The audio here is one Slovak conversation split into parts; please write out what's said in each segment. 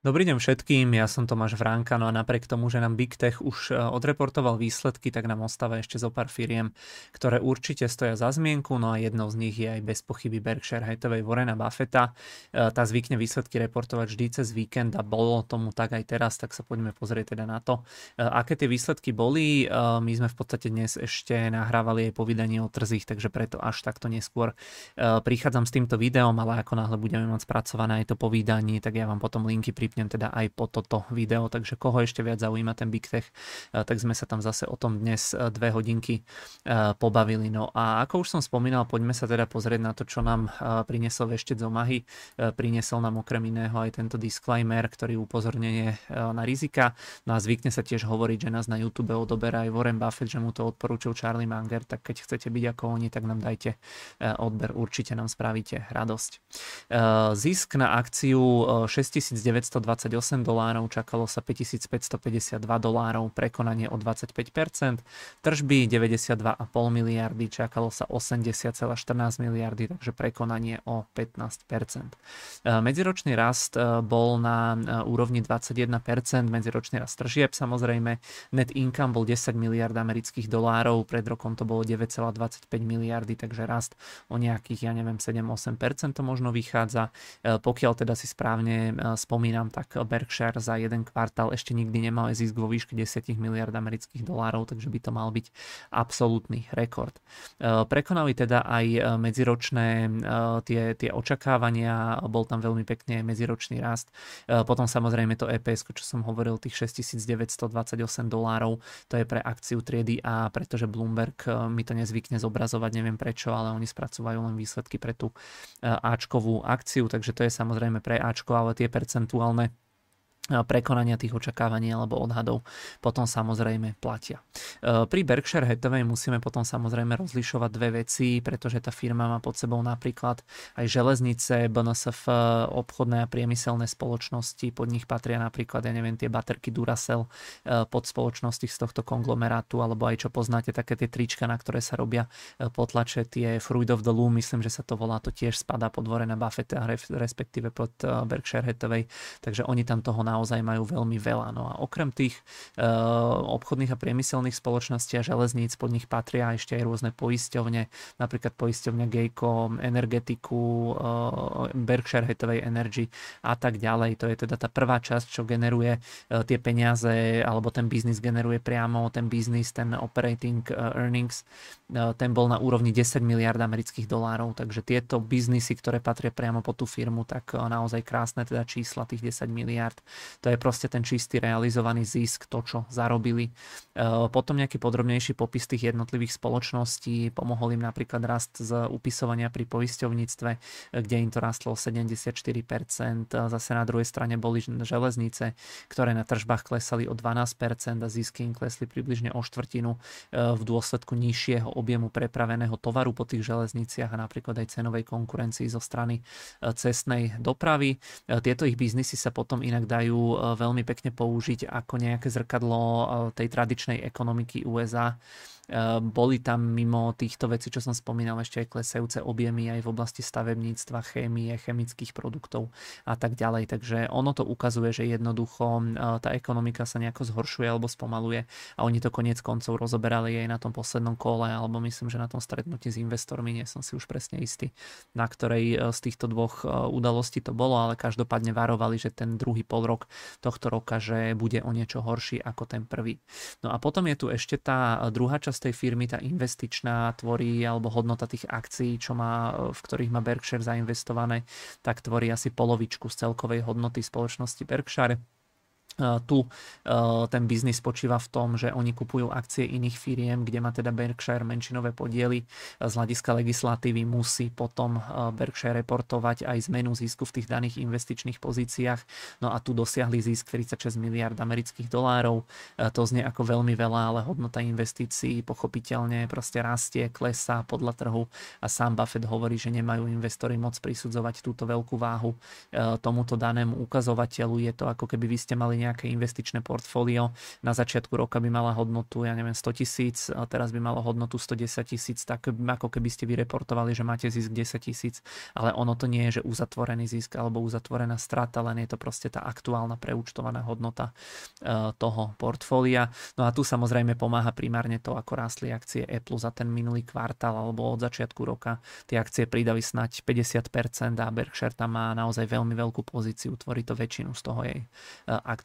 Dobrý deň všetkým, ja som Tomáš Vránka, no a napriek tomu, že nám Big Tech už e, odreportoval výsledky, tak nám ostáva ešte zo pár firiem, ktoré určite stoja za zmienku, no a jednou z nich je aj bez pochyby Berkshire Hathaway Warrena Buffetta. E, tá zvykne výsledky reportovať vždy cez víkend a bolo tomu tak aj teraz, tak sa poďme pozrieť teda na to, e, aké tie výsledky boli. My sme v podstate dnes ešte nahrávali aj po vydaní o trzích, takže preto až takto neskôr prichádzam s týmto videom, ale ako náhle budeme mať spracované aj to po vydaní, tak ja vám potom linky pri pripnem teda aj po toto video, takže koho ešte viac zaujíma ten Big Tech, eh, tak sme sa tam zase o tom dnes eh, dve hodinky eh, pobavili. No a ako už som spomínal, poďme sa teda pozrieť na to, čo nám priniesol ešte z Omahy. Priniesol nám okrem iného aj tento disclaimer, ktorý upozornenie na rizika. No a zvykne sa tiež hovoriť, že nás na YouTube odoberá aj Warren Buffett, že mu to odporúčil Charlie Munger, tak keď chcete byť ako oni, tak nám dajte odber, určite nám spravíte radosť. Zisk na akciu 6900 528 dolárov, čakalo sa 5552 dolárov, prekonanie o 25%, tržby 92,5 miliardy, čakalo sa 80,14 miliardy, takže prekonanie o 15%. E, medziročný rast e, bol na e, úrovni 21%, medziročný rast tržieb samozrejme, net income bol 10 miliard amerických dolárov, pred rokom to bolo 9,25 miliardy, takže rast o nejakých, ja neviem, 7-8% to možno vychádza. Pokiaľ teda si správne spomínam, tak Berkshire za jeden kvartál ešte nikdy nemal zisk vo výške 10 miliard amerických dolárov, takže by to mal byť absolútny rekord. E, prekonali teda aj e, medziročné e, tie, tie očakávania, bol tam veľmi pekne medziročný rast. Potom samozrejme to EPS, čo som hovoril, tých 6928 dolárov, to je pre akciu triedy A, pretože Bloomberg mi to nezvykne zobrazovať, neviem prečo, ale oni spracovajú len výsledky pre tú Ačkovú akciu, takže to je samozrejme pre Ačko, ale tie percentuálne prekonania tých očakávaní alebo odhadov potom samozrejme platia. E, pri Berkshire Hathaway musíme potom samozrejme rozlišovať dve veci, pretože tá firma má pod sebou napríklad aj železnice, BNSF, obchodné a priemyselné spoločnosti, pod nich patria napríklad, ja neviem, tie baterky Duracell e, pod spoločnosti z tohto konglomerátu, alebo aj čo poznáte, také tie trička, na ktoré sa robia e, potlače, tie Fruit of the Loom, myslím, že sa to volá, to tiež spadá pod Warrena Buffetta, respektíve pod Berkshire Hathaway, takže oni tam toho naozaj naozaj majú veľmi veľa. No a okrem tých e, obchodných a priemyselných spoločností a železníc pod nich patria ešte aj rôzne poisťovne, napríklad poisťovňa Geico, energetiku, e, Berkshire Hathaway Energy a tak ďalej. To je teda tá prvá časť, čo generuje e, tie peniaze, alebo ten biznis generuje priamo, ten biznis, ten operating earnings, ten bol na úrovni 10 miliard amerických dolárov, takže tieto biznisy, ktoré patria priamo po tú firmu, tak naozaj krásne teda čísla tých 10 miliard to je proste ten čistý realizovaný zisk, to, čo zarobili. E, potom nejaký podrobnejší popis tých jednotlivých spoločností, pomohol im napríklad rast z upisovania pri poisťovníctve, kde im to rastlo 74%. Zase na druhej strane boli železnice, ktoré na tržbách klesali o 12% a zisky im klesli približne o štvrtinu e, v dôsledku nižšieho objemu prepraveného tovaru po tých železniciach a napríklad aj cenovej konkurencii zo strany e, cestnej dopravy. Tieto ich biznisy sa potom inak dajú E, veľmi pekne použiť ako nejaké zrkadlo e, tej tradičnej ekonomiky USA boli tam mimo týchto vecí, čo som spomínal, ešte aj klesajúce objemy aj v oblasti stavebníctva, chémie, chemických produktov a tak ďalej. Takže ono to ukazuje, že jednoducho ehm, tá ekonomika sa nejako zhoršuje alebo spomaluje a oni to konec koncov rozoberali aj na tom poslednom kole alebo myslím, že na tom stretnutí s investormi, nie som si už presne istý, na ktorej e, z týchto dvoch e, udalostí to bolo, ale každopádne varovali, že ten druhý pol rok tohto roka, že bude o niečo horší ako ten prvý. No a potom je tu ešte tá druhá časť tej firmy, tá investičná tvorí, alebo hodnota tých akcií, čo má, v ktorých má Berkshire zainvestované, tak tvorí asi polovičku z celkovej hodnoty spoločnosti Berkshire tu e, ten biznis spočíva v tom, že oni kupujú akcie iných firiem, kde má teda Berkshire menšinové podiely. Z hľadiska legislatívy musí potom e, Berkshire reportovať aj zmenu zisku v tých daných investičných pozíciách. No a tu dosiahli zisk 36 miliard amerických dolárov. E, to znie ako veľmi veľa, ale hodnota investícií pochopiteľne proste rastie, klesá podľa trhu a sám Buffett hovorí, že nemajú investori moc prisudzovať túto veľkú váhu tomuto danému ukazovateľu. Je to ako keby vy ste mali nejaké investičné portfólio. Na začiatku roka by mala hodnotu, ja neviem, 100 tisíc, a teraz by malo hodnotu 110 tisíc, tak ako keby ste vyreportovali, že máte zisk 10 tisíc, ale ono to nie je, že uzatvorený zisk alebo uzatvorená strata, len je to proste tá aktuálna preúčtovaná hodnota e, toho portfólia. No a tu samozrejme pomáha primárne to, ako rástli akcie Apple za ten minulý kvartál alebo od začiatku roka. Tie akcie pridali snať 50% a Berkshire tam má naozaj veľmi veľkú pozíciu, tvorí to väčšinu z toho jej e,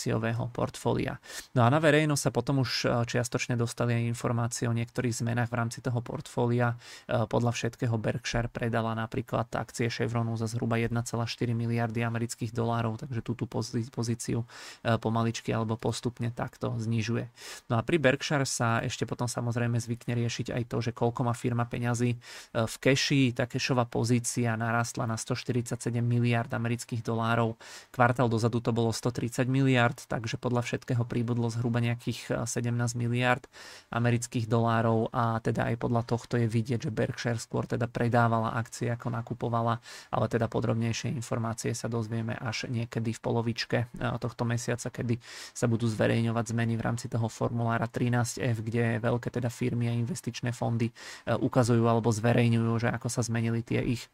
akciového portfólia. No a na verejnosť sa potom už e, čiastočne dostali aj informácie o niektorých zmenách v rámci toho portfólia. E, podľa všetkého Berkshire predala napríklad akcie Chevronu za zhruba 1,4 miliardy amerických dolárov, takže túto pozíciu pomaličky alebo postupne takto znižuje. No a pri Berkshire sa ešte potom samozrejme zvykne riešiť aj to, že koľko má firma peňazí v keši. Tá kešová pozícia narastla na 147 miliard amerických dolárov. Kvartál dozadu to bolo 130 miliard, takže podľa všetkého príbudlo zhruba nejakých 17 miliard amerických dolárov a teda aj podľa tohto je vidieť, že Berkshire skôr teda predávala akcie ako nakupovala, ale teda podrobnejšie informácie sa dozvieme až niekedy v polovičke tohto mesiaca, kedy sa budú zverejňovať zmeny v rámci toho formulára 13F, kde veľké teda firmy a investičné fondy ukazujú alebo zverejňujú, že ako sa zmenili tie ich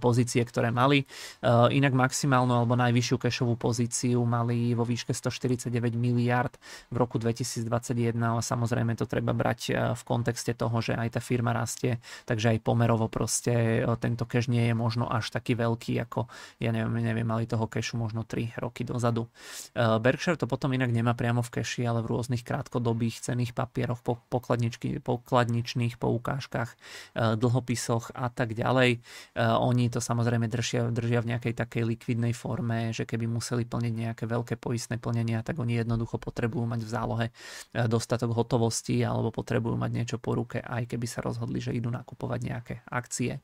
pozície, ktoré mali. E, inak maximálnu alebo najvyššiu kešovú pozíciu mali vo výške 149 miliard v roku 2021, ale samozrejme to treba brať e, v kontexte toho, že aj tá firma rastie, takže aj pomerovo proste tento keš nie je možno až taký veľký, ako ja neviem, neviem mali toho kešu možno 3 roky dozadu. Berkshire to potom inak nemá priamo v keši, ale v rôznych krátkodobých cených papieroch, po pokladničných poukážkach, dlhopisoch a tak ďalej oni to samozrejme držia, držia v nejakej takej likvidnej forme, že keby museli plniť nejaké veľké poistné plnenia, tak oni jednoducho potrebujú mať v zálohe e, dostatok hotovosti alebo potrebujú mať niečo po ruke, aj keby sa rozhodli, že idú nakupovať nejaké akcie. E,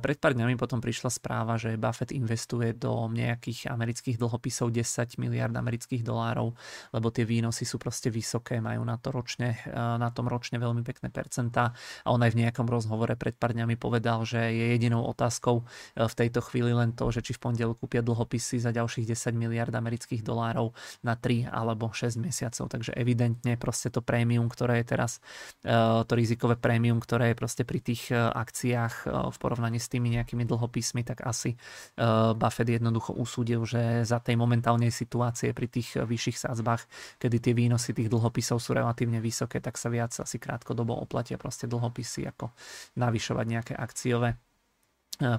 pred pár dňami potom prišla správa, že Buffett investuje do nejakých amerických dlhopisov 10 miliard amerických dolárov, lebo tie výnosy sú proste vysoké, majú na, to ročne, e, na tom ročne veľmi pekné percentá a on aj v nejakom rozhovore pred pár dňami povedal, že je jedinou otázkou, otázkou e, v tejto chvíli len to, že či v pondelok kúpia dlhopisy za ďalších 10 miliard amerických dolárov na 3 alebo 6 mesiacov. Takže evidentne proste to prémium, ktoré je teraz, e, to rizikové prémium, ktoré je proste pri tých e, akciách v porovnaní s tými nejakými dlhopismi, tak asi Buffett jednoducho usúdil, že za tej momentálnej situácie pri tých vyšších sázbách, kedy tie výnosy tých dlhopisov sú relatívne vysoké, tak sa viac asi krátkodobo oplatia proste dlhopisy ako navyšovať nejaké akciové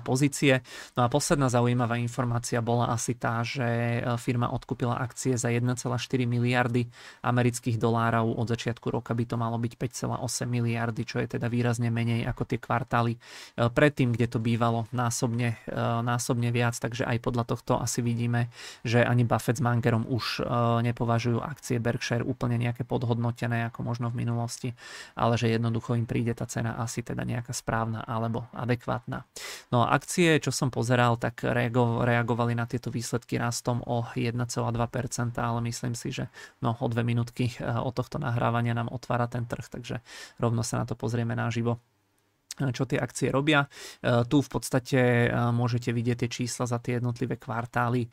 pozície. No a posledná zaujímavá informácia bola asi tá, že e, firma odkúpila akcie za 1,4 miliardy amerických dolárov. Od začiatku roka by to malo byť 5,8 miliardy, čo je teda výrazne menej ako tie kvartály e, predtým, kde to bývalo násobne, násobne viac. Takže aj podľa tohto asi vidíme, že ani Buffett s Mangerom už nepovažujú akcie Berkshire úplne nejaké podhodnotené ako možno v minulosti, ale že jednoducho im príde tá cena asi teda nejaká správna alebo adekvátna. No a akcie, čo som pozeral, tak reagovali na tieto výsledky rastom o 1,2%, ale myslím si, že no, o dve minútky eh, od tohto nahrávania nám otvára ten trh, takže rovno sa na to pozrieme naživo čo tie akcie robia. E, tu v podstate e, môžete vidieť tie čísla za tie jednotlivé kvartály. E,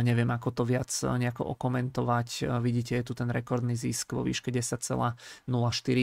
neviem, ako to viac nejako okomentovať. Vidíte, je tu ten rekordný zisk vo výške 10,04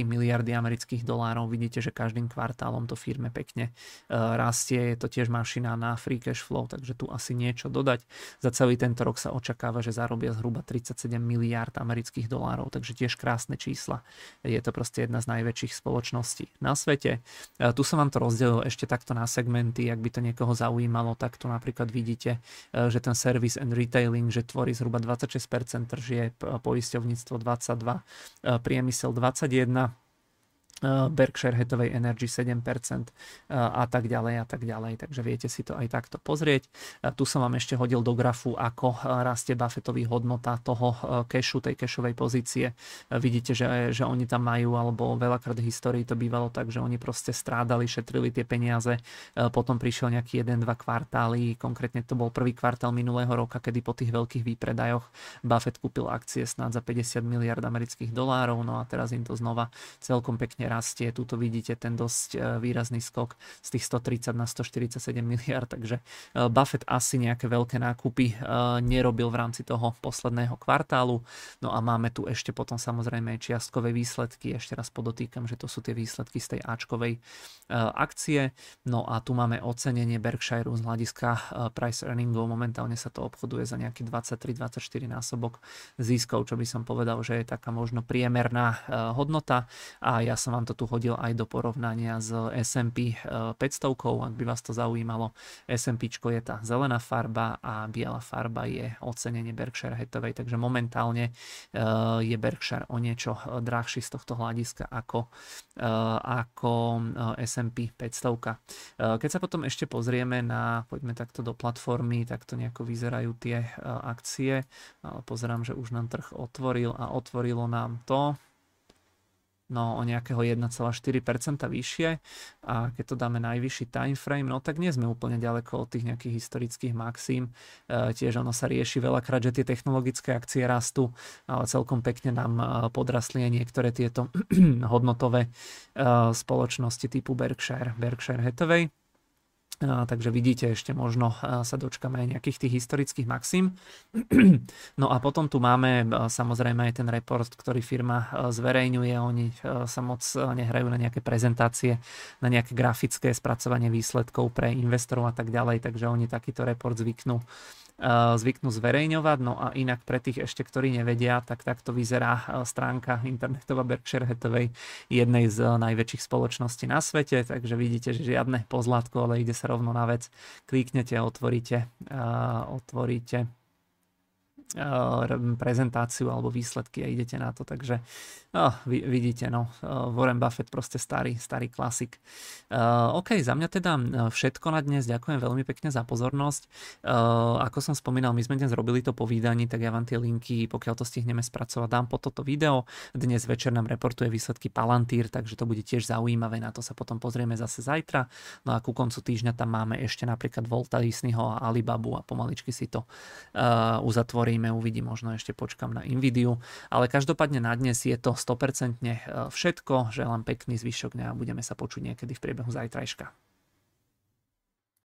miliardy amerických dolárov. Vidíte, že každým kvartálom to firme pekne rastie. Je to tiež mašina na free cash flow, takže tu asi niečo dodať. Za celý tento rok sa očakáva, že zarobia zhruba 37 miliard amerických dolárov, takže tiež krásne čísla. Je to proste jedna z najväčších spoločností na svete. Tu som vám to rozdelil ešte takto na segmenty, ak by to niekoho zaujímalo, tak tu napríklad vidíte, e, že ten service and retailing, že tvorí zhruba 26% tržieb, poisťovníctvo 22, e, priemysel 21, Eh, Berkshire Hathaway Energy 7% eh, a tak ďalej a tak ďalej. Takže viete si to aj takto pozrieť. Tu som vám ešte hodil do grafu, ako rastie Buffettový hodnota toho kešu, tej kešovej pozície. Vidíte, že, že oni tam majú, alebo veľakrát v histórii to bývalo tak, že oni proste strádali, šetrili tie peniaze. Potom prišiel nejaký 1-2 kvartály, konkrétne to bol prvý kvartál minulého roka, kedy po tých veľkých výpredajoch Buffett kúpil akcie snad za 50 miliard amerických dolárov, no a teraz im to znova celkom pekne rastie. Tuto vidíte ten dosť výrazný skok z tých 130 na 147 miliard, takže Buffett asi nejaké veľké nákupy nerobil v rámci toho posledného kvartálu. No a máme tu ešte potom samozrejme čiastkové výsledky. Ešte raz podotýkam, že to sú tie výsledky z tej Ačkovej akcie. No a tu máme ocenenie Berkshire z hľadiska price earningov. Momentálne sa to obchoduje za nejaký 23-24 násobok získov, čo by som povedal, že je taká možno priemerná hodnota. A ja som vám to tu hodil aj do porovnania s S&P 500, ak by vás to zaujímalo. S&P je tá zelená farba a biela farba je ocenenie Berkshire Hathaway, takže momentálne je Berkshire o niečo drahší z tohto hľadiska ako, ako S&P 500. Keď sa potom ešte pozrieme na, poďme takto do platformy, tak to nejako vyzerajú tie akcie. Pozerám, že už nám trh otvoril a otvorilo nám to no o nejakého 1,4% vyššie a keď to dáme najvyšší time frame, no tak nie sme úplne ďaleko od tých nejakých historických maxim. E, tiež ono sa rieši veľakrát, že tie technologické akcie rastú, ale celkom pekne nám e, podrastli aj niektoré tieto hodnotové e, spoločnosti typu Berkshire, Berkshire Hathaway. Takže vidíte, ešte možno sa dočkame aj nejakých tých historických maxim. No a potom tu máme samozrejme aj ten report, ktorý firma zverejňuje. Oni sa moc nehrajú na nejaké prezentácie, na nejaké grafické spracovanie výsledkov pre investorov a tak ďalej, takže oni takýto report zvyknú zvyknú zverejňovať. No a inak pre tých ešte, ktorí nevedia, tak takto vyzerá stránka internetová Berkshire Hathaway, jednej z najväčších spoločností na svete, takže vidíte, že žiadne pozlátko, ale ide sa rovno na vec. Kliknete a otvoríte, otvoríte prezentáciu alebo výsledky a idete na to. Takže vy, vidíte, no, Warren Buffett proste starý, starý klasik. OK, za mňa teda všetko na dnes. Ďakujem veľmi pekne za pozornosť. Ako som spomínal, my sme dnes robili to povídanie, tak ja vám tie linky, pokiaľ to stihneme spracovať, dám po toto video. Dnes večer nám reportuje výsledky Palantír, takže to bude tiež zaujímavé. Na to sa potom pozrieme zase zajtra. No a ku koncu týždňa tam máme ešte napríklad Volta Disneyho a Alibabu a pomaličky si to uh, uzatvoríme uvidíme, uvidí, možno ešte počkam na Nvidiu, ale každopádne na dnes je to 100% e, všetko, želám pekný zvyšok dňa a budeme sa počuť niekedy v priebehu zajtrajška.